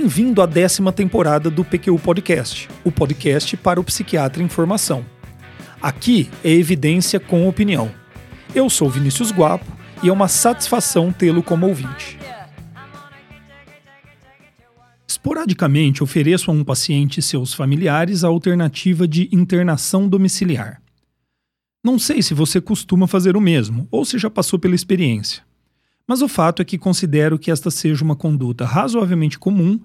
Bem-vindo à décima temporada do PQU Podcast, o podcast para o psiquiatra em formação. Aqui é evidência com opinião. Eu sou Vinícius Guapo e é uma satisfação tê-lo como ouvinte. Esporadicamente ofereço a um paciente e seus familiares a alternativa de internação domiciliar. Não sei se você costuma fazer o mesmo ou se já passou pela experiência. Mas o fato é que considero que esta seja uma conduta razoavelmente comum,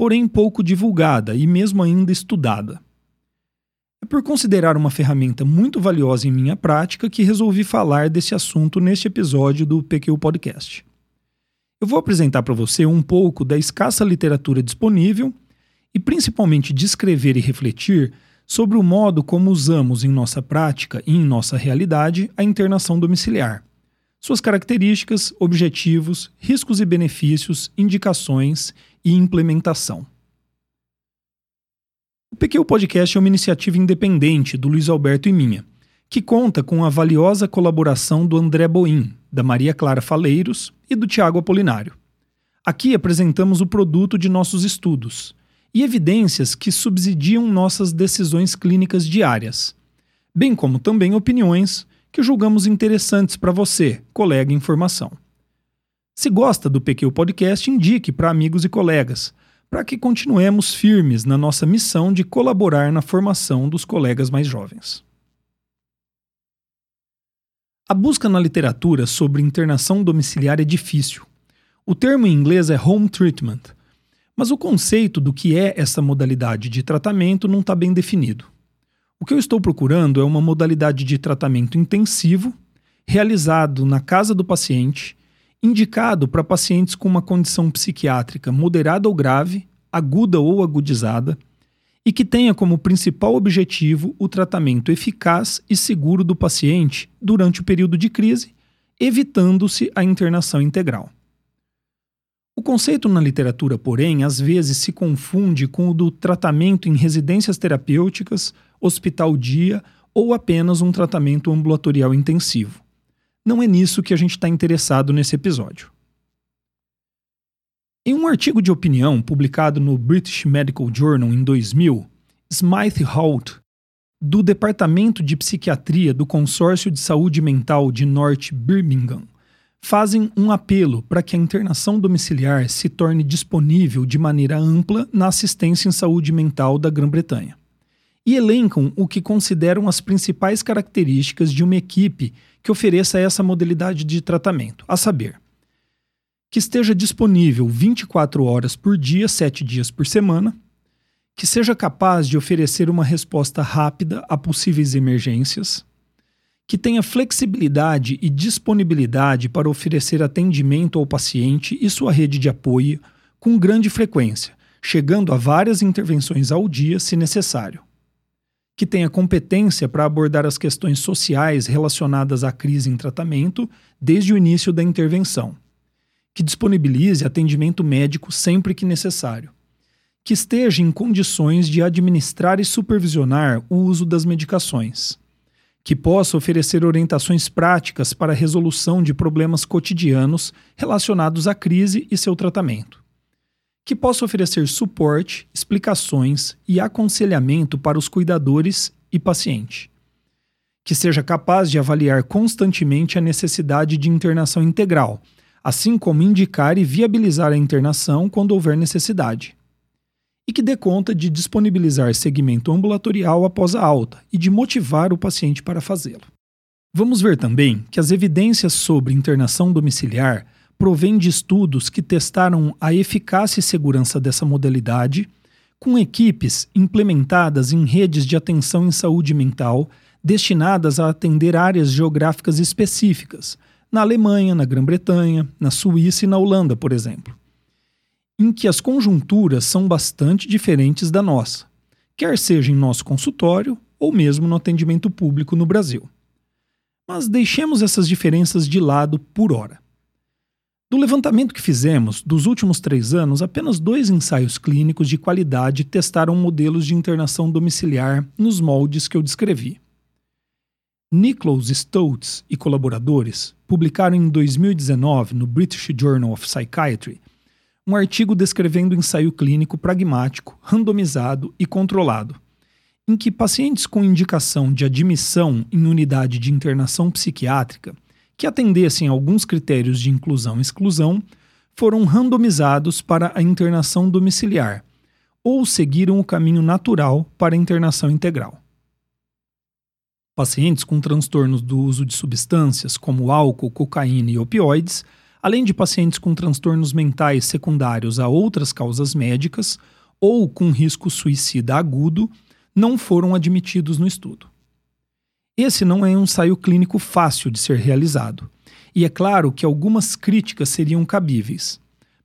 porém pouco divulgada e mesmo ainda estudada. É por considerar uma ferramenta muito valiosa em minha prática que resolvi falar desse assunto neste episódio do PQ Podcast. Eu vou apresentar para você um pouco da escassa literatura disponível e principalmente descrever e refletir sobre o modo como usamos em nossa prática e em nossa realidade a internação domiciliar suas características, objetivos, riscos e benefícios, indicações e implementação. O PQ Podcast é uma iniciativa independente do Luiz Alberto e minha, que conta com a valiosa colaboração do André Boim, da Maria Clara Faleiros e do Tiago Apolinário. Aqui apresentamos o produto de nossos estudos e evidências que subsidiam nossas decisões clínicas diárias, bem como também opiniões, que julgamos interessantes para você, colega em formação. Se gosta do PQ Podcast, indique para amigos e colegas, para que continuemos firmes na nossa missão de colaborar na formação dos colegas mais jovens. A busca na literatura sobre internação domiciliar é difícil. O termo em inglês é home treatment, mas o conceito do que é essa modalidade de tratamento não está bem definido. O que eu estou procurando é uma modalidade de tratamento intensivo, realizado na casa do paciente, indicado para pacientes com uma condição psiquiátrica moderada ou grave, aguda ou agudizada, e que tenha como principal objetivo o tratamento eficaz e seguro do paciente durante o período de crise, evitando-se a internação integral. O conceito na literatura, porém, às vezes se confunde com o do tratamento em residências terapêuticas hospital-dia ou apenas um tratamento ambulatorial intensivo. Não é nisso que a gente está interessado nesse episódio. Em um artigo de opinião publicado no British Medical Journal em 2000, Smythe Holt, do Departamento de Psiquiatria do Consórcio de Saúde Mental de North Birmingham, fazem um apelo para que a internação domiciliar se torne disponível de maneira ampla na assistência em saúde mental da Grã-Bretanha e elencam o que consideram as principais características de uma equipe que ofereça essa modalidade de tratamento, a saber, que esteja disponível 24 horas por dia, 7 dias por semana, que seja capaz de oferecer uma resposta rápida a possíveis emergências, que tenha flexibilidade e disponibilidade para oferecer atendimento ao paciente e sua rede de apoio com grande frequência, chegando a várias intervenções ao dia se necessário que tenha competência para abordar as questões sociais relacionadas à crise em tratamento desde o início da intervenção, que disponibilize atendimento médico sempre que necessário, que esteja em condições de administrar e supervisionar o uso das medicações, que possa oferecer orientações práticas para a resolução de problemas cotidianos relacionados à crise e seu tratamento que possa oferecer suporte, explicações e aconselhamento para os cuidadores e paciente. Que seja capaz de avaliar constantemente a necessidade de internação integral, assim como indicar e viabilizar a internação quando houver necessidade. E que dê conta de disponibilizar segmento ambulatorial após a alta e de motivar o paciente para fazê-lo. Vamos ver também que as evidências sobre internação domiciliar provém de estudos que testaram a eficácia e segurança dessa modalidade, com equipes implementadas em redes de atenção em saúde mental destinadas a atender áreas geográficas específicas, na Alemanha, na Grã-Bretanha, na Suíça e na Holanda, por exemplo, em que as conjunturas são bastante diferentes da nossa, quer seja em nosso consultório ou mesmo no atendimento público no Brasil. Mas deixemos essas diferenças de lado por hora. Do levantamento que fizemos, dos últimos três anos, apenas dois ensaios clínicos de qualidade testaram modelos de internação domiciliar nos moldes que eu descrevi. Nicholas Stoltz e colaboradores publicaram em 2019 no British Journal of Psychiatry um artigo descrevendo ensaio clínico pragmático, randomizado e controlado, em que pacientes com indicação de admissão em unidade de internação psiquiátrica, que atendessem alguns critérios de inclusão e exclusão, foram randomizados para a internação domiciliar ou seguiram o caminho natural para a internação integral. Pacientes com transtornos do uso de substâncias como álcool, cocaína e opioides, além de pacientes com transtornos mentais secundários a outras causas médicas ou com risco suicida agudo, não foram admitidos no estudo. Esse não é um ensaio clínico fácil de ser realizado, e é claro que algumas críticas seriam cabíveis,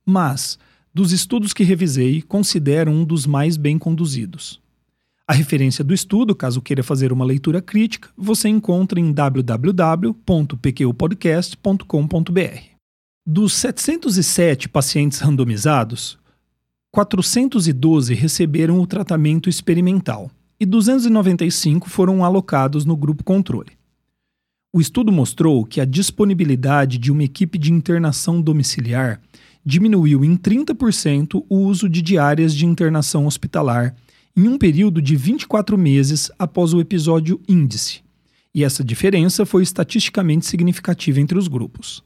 mas, dos estudos que revisei, considero um dos mais bem conduzidos. A referência do estudo, caso queira fazer uma leitura crítica, você encontra em www.pqpodcast.com.br. Dos 707 pacientes randomizados, 412 receberam o tratamento experimental e 295 foram alocados no grupo controle. O estudo mostrou que a disponibilidade de uma equipe de internação domiciliar diminuiu em 30% o uso de diárias de internação hospitalar em um período de 24 meses após o episódio índice, e essa diferença foi estatisticamente significativa entre os grupos.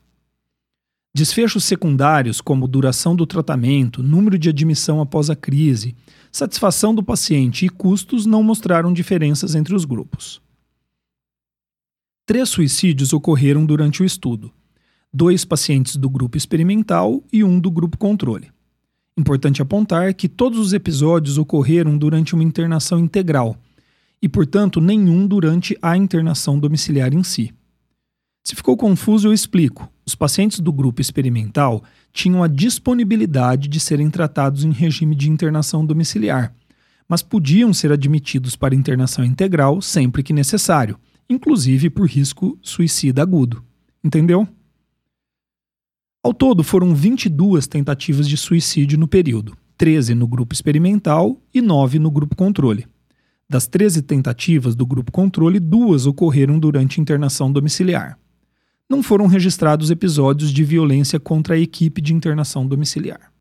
Desfechos secundários, como duração do tratamento, número de admissão após a crise, satisfação do paciente e custos, não mostraram diferenças entre os grupos. Três suicídios ocorreram durante o estudo: dois pacientes do grupo experimental e um do grupo controle. Importante apontar que todos os episódios ocorreram durante uma internação integral e, portanto, nenhum durante a internação domiciliar em si. Se ficou confuso, eu explico. Os pacientes do grupo experimental tinham a disponibilidade de serem tratados em regime de internação domiciliar, mas podiam ser admitidos para internação integral sempre que necessário, inclusive por risco suicida agudo. Entendeu? Ao todo, foram 22 tentativas de suicídio no período, 13 no grupo experimental e 9 no grupo controle. Das 13 tentativas do grupo controle, duas ocorreram durante internação domiciliar. Não foram registrados episódios de violência contra a equipe de internação domiciliar.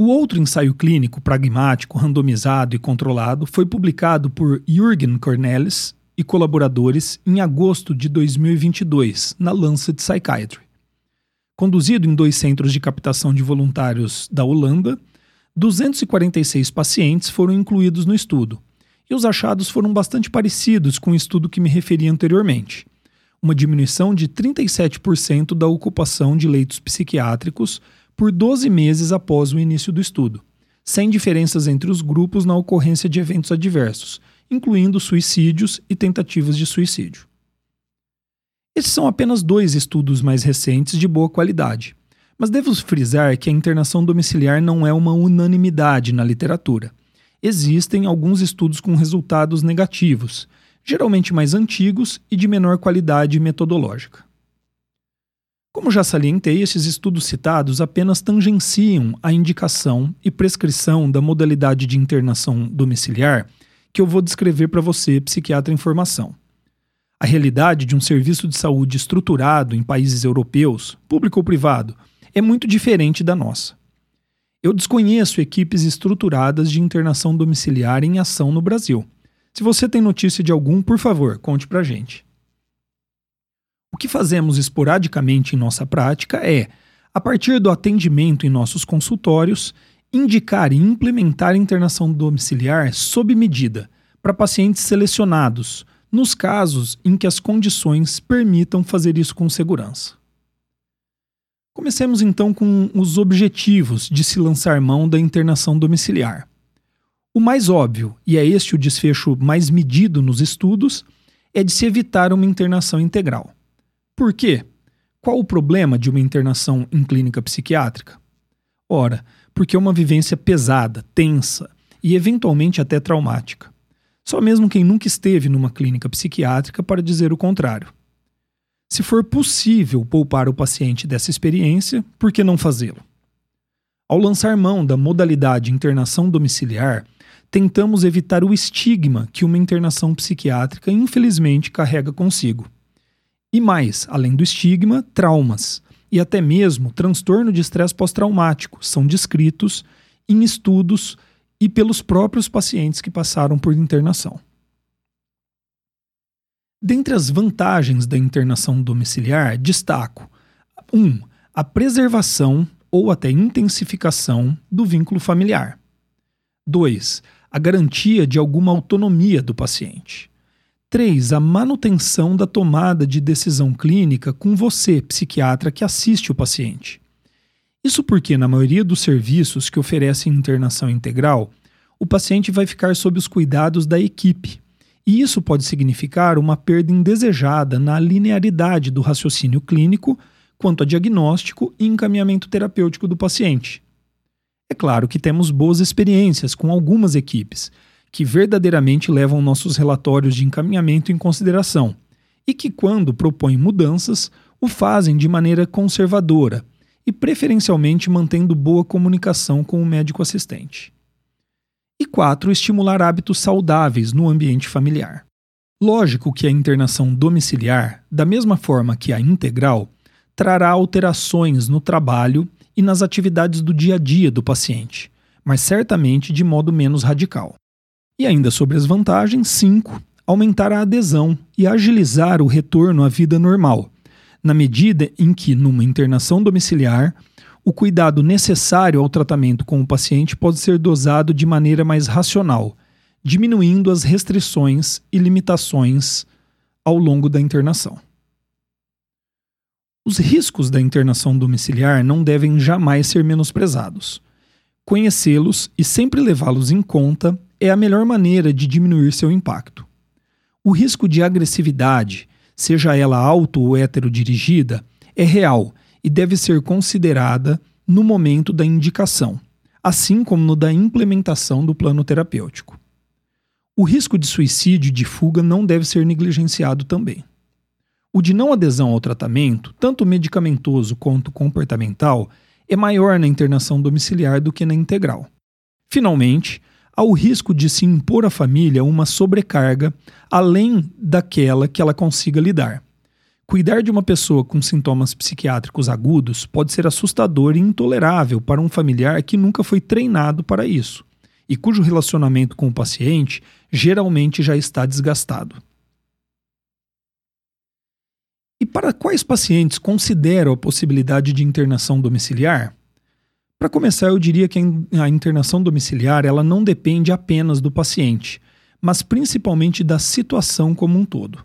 O outro ensaio clínico pragmático, randomizado e controlado foi publicado por Jürgen Cornelis e colaboradores em agosto de 2022 na Lancet Psychiatry. Conduzido em dois centros de captação de voluntários da Holanda, 246 pacientes foram incluídos no estudo, e os achados foram bastante parecidos com o estudo que me referi anteriormente. Uma diminuição de 37% da ocupação de leitos psiquiátricos por 12 meses após o início do estudo, sem diferenças entre os grupos na ocorrência de eventos adversos, incluindo suicídios e tentativas de suicídio. Esses são apenas dois estudos mais recentes de boa qualidade. Mas devo frisar que a internação domiciliar não é uma unanimidade na literatura. Existem alguns estudos com resultados negativos, geralmente mais antigos e de menor qualidade metodológica. Como já salientei, esses estudos citados apenas tangenciam a indicação e prescrição da modalidade de internação domiciliar que eu vou descrever para você, psiquiatra em formação. A realidade de um serviço de saúde estruturado em países europeus, público ou privado, é muito diferente da nossa. Eu desconheço equipes estruturadas de internação domiciliar em ação no Brasil. Se você tem notícia de algum, por favor, conte pra gente. O que fazemos esporadicamente em nossa prática é, a partir do atendimento em nossos consultórios, indicar e implementar internação domiciliar sob medida para pacientes selecionados nos casos em que as condições permitam fazer isso com segurança. Comecemos então com os objetivos de se lançar mão da internação domiciliar. O mais óbvio, e é este o desfecho mais medido nos estudos, é de se evitar uma internação integral. Por quê? Qual o problema de uma internação em clínica psiquiátrica? Ora, porque é uma vivência pesada, tensa e eventualmente até traumática. Só mesmo quem nunca esteve numa clínica psiquiátrica para dizer o contrário. Se for possível poupar o paciente dessa experiência, por que não fazê-lo? Ao lançar mão da modalidade internação domiciliar, tentamos evitar o estigma que uma internação psiquiátrica infelizmente carrega consigo. E mais, além do estigma, traumas, e até mesmo transtorno de estresse pós-traumático são descritos em estudos e pelos próprios pacientes que passaram por internação. Dentre as vantagens da internação domiciliar, destaco 1. Um, a preservação ou até intensificação do vínculo familiar. 2. A garantia de alguma autonomia do paciente. 3. A manutenção da tomada de decisão clínica com você, psiquiatra que assiste o paciente. Isso porque, na maioria dos serviços que oferecem internação integral, o paciente vai ficar sob os cuidados da equipe. E isso pode significar uma perda indesejada na linearidade do raciocínio clínico quanto a diagnóstico e encaminhamento terapêutico do paciente. É claro que temos boas experiências com algumas equipes que verdadeiramente levam nossos relatórios de encaminhamento em consideração e que, quando propõem mudanças, o fazem de maneira conservadora e preferencialmente mantendo boa comunicação com o médico assistente. E quatro, estimular hábitos saudáveis no ambiente familiar. Lógico que a internação domiciliar, da mesma forma que a integral, trará alterações no trabalho e nas atividades do dia a dia do paciente, mas certamente de modo menos radical. E ainda sobre as vantagens, 5. Aumentar a adesão e agilizar o retorno à vida normal, na medida em que, numa internação domiciliar, o cuidado necessário ao tratamento com o paciente pode ser dosado de maneira mais racional, diminuindo as restrições e limitações ao longo da internação. Os riscos da internação domiciliar não devem jamais ser menosprezados. Conhecê-los e sempre levá-los em conta é a melhor maneira de diminuir seu impacto. O risco de agressividade, seja ela auto ou heterodirigida, é real e deve ser considerada no momento da indicação, assim como no da implementação do plano terapêutico. O risco de suicídio e de fuga não deve ser negligenciado também. O de não adesão ao tratamento, tanto medicamentoso quanto comportamental, é maior na internação domiciliar do que na integral. Finalmente, há o risco de se impor à família uma sobrecarga além daquela que ela consiga lidar. Cuidar de uma pessoa com sintomas psiquiátricos agudos pode ser assustador e intolerável para um familiar que nunca foi treinado para isso e cujo relacionamento com o paciente geralmente já está desgastado. E para quais pacientes consideram a possibilidade de internação domiciliar? Para começar, eu diria que a internação domiciliar ela não depende apenas do paciente, mas principalmente da situação como um todo.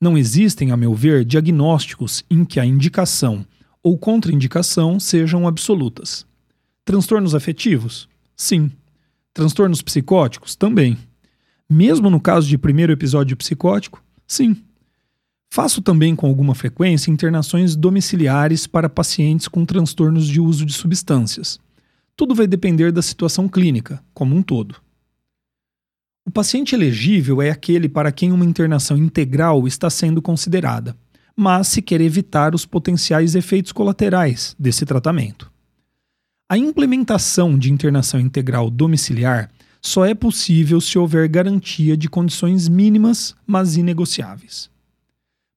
Não existem, a meu ver, diagnósticos em que a indicação ou contraindicação sejam absolutas. Transtornos afetivos? Sim. Transtornos psicóticos? Também. Mesmo no caso de primeiro episódio psicótico? Sim. Faço também com alguma frequência internações domiciliares para pacientes com transtornos de uso de substâncias. Tudo vai depender da situação clínica, como um todo. O paciente elegível é aquele para quem uma internação integral está sendo considerada, mas se quer evitar os potenciais efeitos colaterais desse tratamento. A implementação de internação integral domiciliar só é possível se houver garantia de condições mínimas, mas inegociáveis.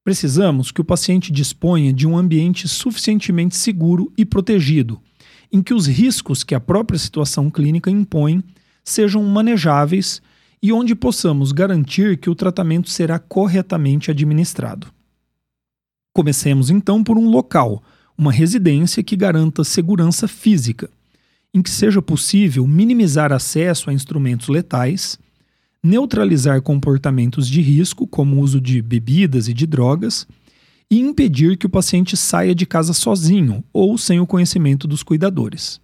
Precisamos que o paciente disponha de um ambiente suficientemente seguro e protegido, em que os riscos que a própria situação clínica impõe sejam manejáveis e onde possamos garantir que o tratamento será corretamente administrado. Comecemos então por um local, uma residência que garanta segurança física, em que seja possível minimizar acesso a instrumentos letais neutralizar comportamentos de risco, como o uso de bebidas e de drogas, e impedir que o paciente saia de casa sozinho ou sem o conhecimento dos cuidadores.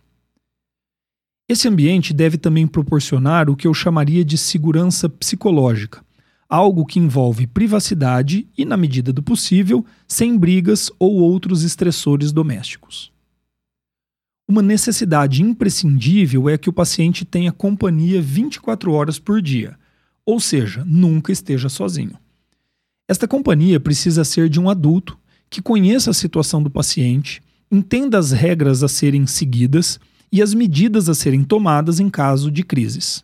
Esse ambiente deve também proporcionar o que eu chamaria de segurança psicológica, algo que envolve privacidade e, na medida do possível, sem brigas ou outros estressores domésticos. Uma necessidade imprescindível é que o paciente tenha companhia 24 horas por dia, ou seja, nunca esteja sozinho. Esta companhia precisa ser de um adulto que conheça a situação do paciente, entenda as regras a serem seguidas e as medidas a serem tomadas em caso de crises.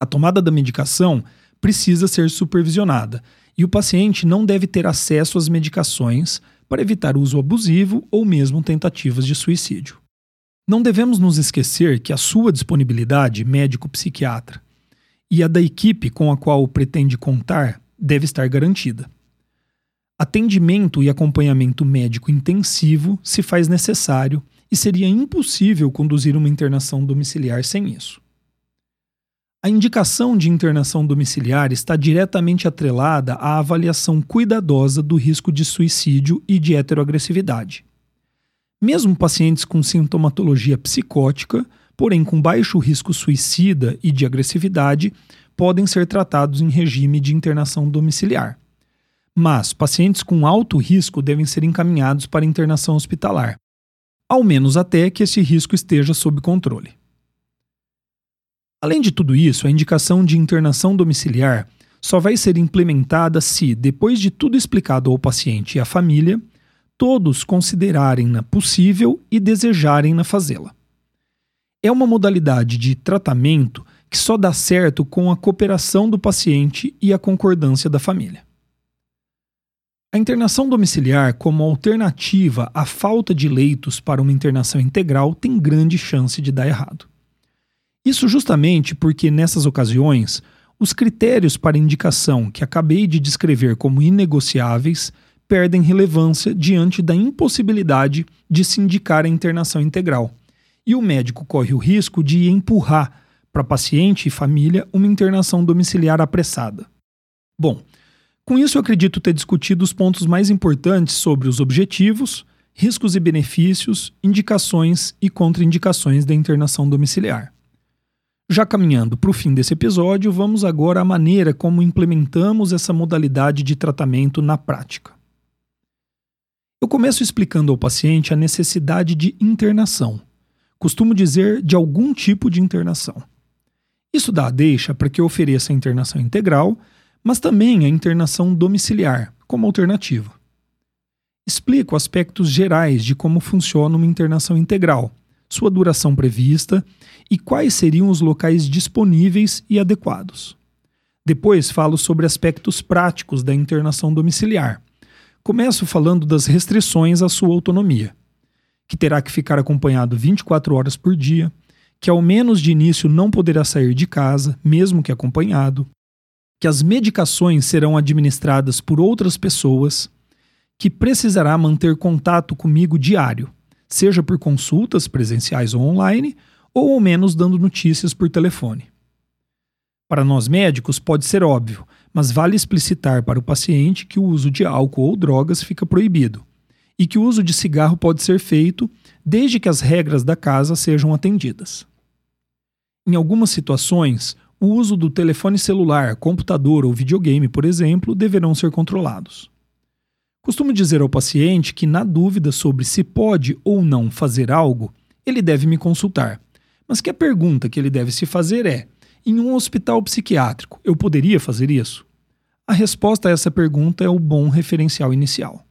A tomada da medicação precisa ser supervisionada e o paciente não deve ter acesso às medicações para evitar uso abusivo ou mesmo tentativas de suicídio. Não devemos nos esquecer que a sua disponibilidade médico-psiquiatra e a da equipe com a qual pretende contar deve estar garantida. Atendimento e acompanhamento médico intensivo se faz necessário e seria impossível conduzir uma internação domiciliar sem isso. A indicação de internação domiciliar está diretamente atrelada à avaliação cuidadosa do risco de suicídio e de heteroagressividade. Mesmo pacientes com sintomatologia psicótica, porém com baixo risco suicida e de agressividade, podem ser tratados em regime de internação domiciliar. Mas pacientes com alto risco devem ser encaminhados para internação hospitalar, ao menos até que esse risco esteja sob controle. Além de tudo isso, a indicação de internação domiciliar só vai ser implementada se, depois de tudo explicado ao paciente e à família, todos considerarem-na possível e desejarem-na fazê-la. É uma modalidade de tratamento que só dá certo com a cooperação do paciente e a concordância da família. A internação domiciliar, como alternativa à falta de leitos para uma internação integral, tem grande chance de dar errado. Isso justamente porque, nessas ocasiões, os critérios para indicação que acabei de descrever como inegociáveis perdem relevância diante da impossibilidade de se indicar a internação integral, e o médico corre o risco de empurrar para paciente e família uma internação domiciliar apressada. Bom, com isso eu acredito ter discutido os pontos mais importantes sobre os objetivos, riscos e benefícios, indicações e contraindicações da internação domiciliar. Já caminhando para o fim desse episódio, vamos agora à maneira como implementamos essa modalidade de tratamento na prática. Eu começo explicando ao paciente a necessidade de internação. Costumo dizer de algum tipo de internação. Isso dá a deixa para que eu ofereça a internação integral, mas também a internação domiciliar, como alternativa. Explico aspectos gerais de como funciona uma internação integral, sua duração prevista e quais seriam os locais disponíveis e adequados. Depois falo sobre aspectos práticos da internação domiciliar. Começo falando das restrições à sua autonomia, que terá que ficar acompanhado 24 horas por dia, que ao menos de início não poderá sair de casa, mesmo que acompanhado, que as medicações serão administradas por outras pessoas, que precisará manter contato comigo diário, seja por consultas presenciais ou online, ou ao menos dando notícias por telefone. Para nós médicos pode ser óbvio, mas vale explicitar para o paciente que o uso de álcool ou drogas fica proibido e que o uso de cigarro pode ser feito desde que as regras da casa sejam atendidas. Em algumas situações, o uso do telefone celular, computador ou videogame, por exemplo, deverão ser controlados. Costumo dizer ao paciente que, na dúvida sobre se pode ou não fazer algo, ele deve me consultar, mas que a pergunta que ele deve se fazer é: em um hospital psiquiátrico, eu poderia fazer isso? A resposta a essa pergunta é o bom referencial inicial.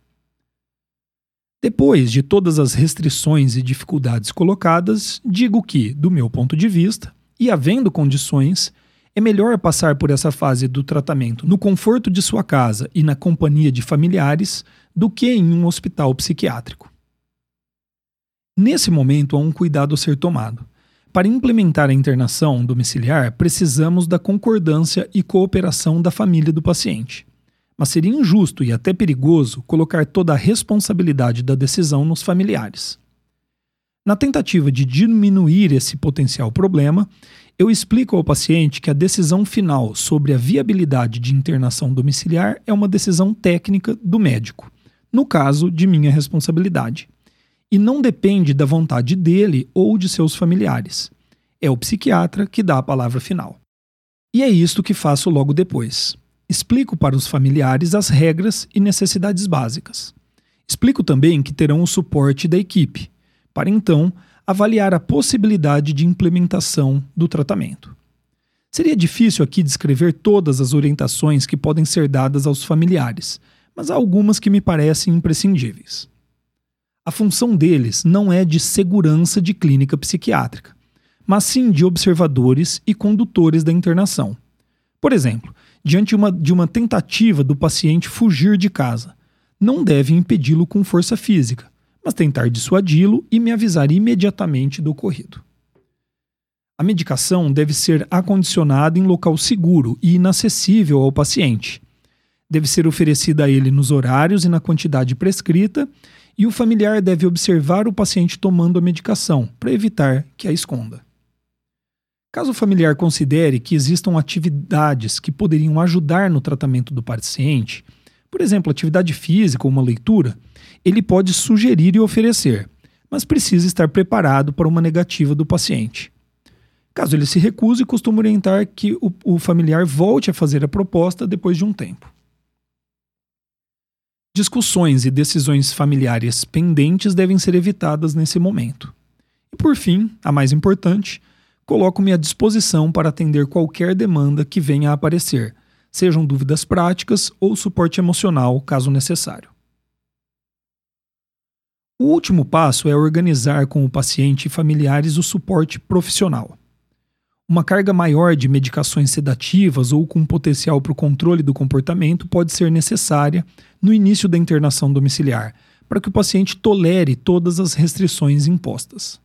Depois de todas as restrições e dificuldades colocadas, digo que, do meu ponto de vista, e havendo condições, é melhor passar por essa fase do tratamento no conforto de sua casa e na companhia de familiares do que em um hospital psiquiátrico. Nesse momento, há um cuidado a ser tomado. Para implementar a internação domiciliar, precisamos da concordância e cooperação da família do paciente. Mas seria injusto e até perigoso colocar toda a responsabilidade da decisão nos familiares. Na tentativa de diminuir esse potencial problema, eu explico ao paciente que a decisão final sobre a viabilidade de internação domiciliar é uma decisão técnica do médico, no caso de minha responsabilidade e não depende da vontade dele ou de seus familiares. É o psiquiatra que dá a palavra final. E é isto que faço logo depois. Explico para os familiares as regras e necessidades básicas. Explico também que terão o suporte da equipe, para então avaliar a possibilidade de implementação do tratamento. Seria difícil aqui descrever todas as orientações que podem ser dadas aos familiares, mas há algumas que me parecem imprescindíveis. A função deles não é de segurança de clínica psiquiátrica, mas sim de observadores e condutores da internação. Por exemplo, diante uma, de uma tentativa do paciente fugir de casa, não deve impedi-lo com força física, mas tentar dissuadi-lo e me avisar imediatamente do ocorrido. A medicação deve ser acondicionada em local seguro e inacessível ao paciente. Deve ser oferecida a ele nos horários e na quantidade prescrita, e o familiar deve observar o paciente tomando a medicação para evitar que a esconda. Caso o familiar considere que existam atividades que poderiam ajudar no tratamento do paciente, por exemplo, atividade física ou uma leitura, ele pode sugerir e oferecer, mas precisa estar preparado para uma negativa do paciente. Caso ele se recuse, costuma orientar que o, o familiar volte a fazer a proposta depois de um tempo. Discussões e decisões familiares pendentes devem ser evitadas nesse momento. E por fim, a mais importante, coloco-me à disposição para atender qualquer demanda que venha a aparecer, sejam dúvidas práticas ou suporte emocional, caso necessário. O último passo é organizar com o paciente e familiares o suporte profissional. Uma carga maior de medicações sedativas ou com potencial para o controle do comportamento pode ser necessária no início da internação domiciliar, para que o paciente tolere todas as restrições impostas.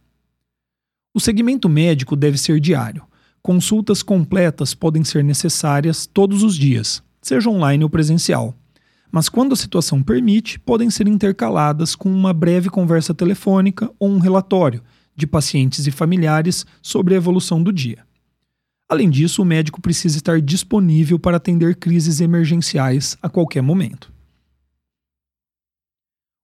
O segmento médico deve ser diário. Consultas completas podem ser necessárias todos os dias, seja online ou presencial. Mas quando a situação permite, podem ser intercaladas com uma breve conversa telefônica ou um relatório de pacientes e familiares sobre a evolução do dia. Além disso, o médico precisa estar disponível para atender crises emergenciais a qualquer momento.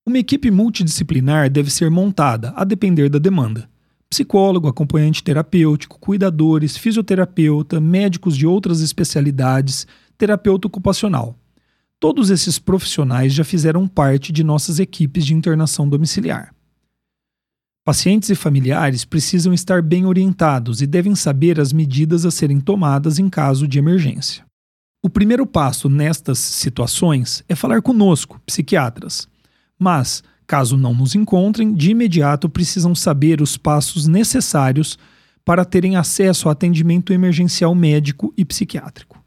Uma equipe multidisciplinar deve ser montada, a depender da demanda psicólogo, acompanhante terapêutico, cuidadores, fisioterapeuta, médicos de outras especialidades, terapeuta ocupacional. Todos esses profissionais já fizeram parte de nossas equipes de internação domiciliar. Pacientes e familiares precisam estar bem orientados e devem saber as medidas a serem tomadas em caso de emergência. O primeiro passo nestas situações é falar conosco, psiquiatras. Mas, Caso não nos encontrem, de imediato precisam saber os passos necessários para terem acesso a atendimento emergencial médico e psiquiátrico.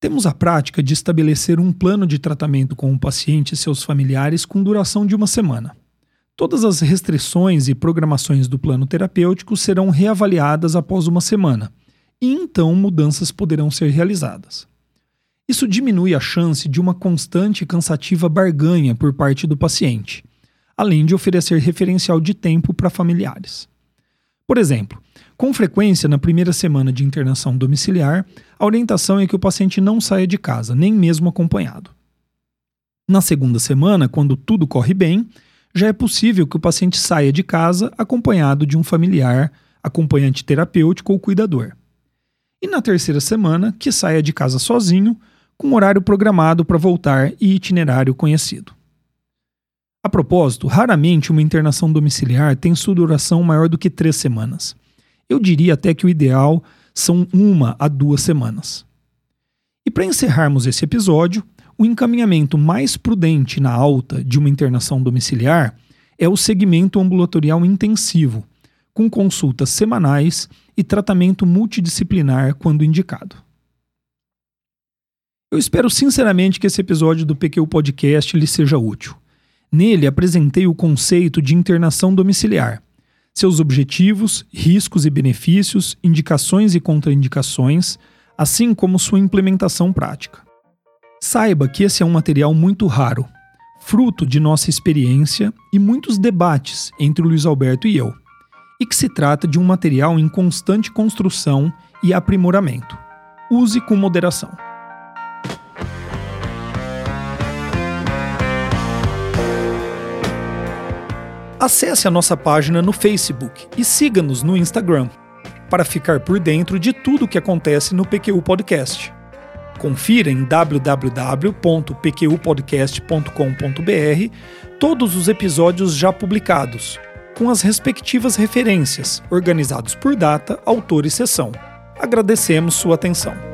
Temos a prática de estabelecer um plano de tratamento com o paciente e seus familiares com duração de uma semana. Todas as restrições e programações do plano terapêutico serão reavaliadas após uma semana, e então mudanças poderão ser realizadas. Isso diminui a chance de uma constante e cansativa barganha por parte do paciente, além de oferecer referencial de tempo para familiares. Por exemplo, com frequência na primeira semana de internação domiciliar, a orientação é que o paciente não saia de casa, nem mesmo acompanhado. Na segunda semana, quando tudo corre bem, já é possível que o paciente saia de casa acompanhado de um familiar, acompanhante terapêutico ou cuidador. E na terceira semana, que saia de casa sozinho com horário programado para voltar e itinerário conhecido. A propósito, raramente uma internação domiciliar tem sua duração maior do que três semanas. Eu diria até que o ideal são uma a duas semanas. E para encerrarmos esse episódio, o encaminhamento mais prudente na alta de uma internação domiciliar é o segmento ambulatorial intensivo, com consultas semanais e tratamento multidisciplinar quando indicado. Eu espero sinceramente que esse episódio do PQ Podcast lhe seja útil. Nele apresentei o conceito de internação domiciliar, seus objetivos, riscos e benefícios, indicações e contraindicações, assim como sua implementação prática. Saiba que esse é um material muito raro, fruto de nossa experiência e muitos debates entre o Luiz Alberto e eu, e que se trata de um material em constante construção e aprimoramento. Use com moderação. Acesse a nossa página no Facebook e siga-nos no Instagram para ficar por dentro de tudo o que acontece no PQU Podcast. Confira em www.pqpodcast.com.br todos os episódios já publicados, com as respectivas referências, organizados por data, autor e sessão. Agradecemos sua atenção.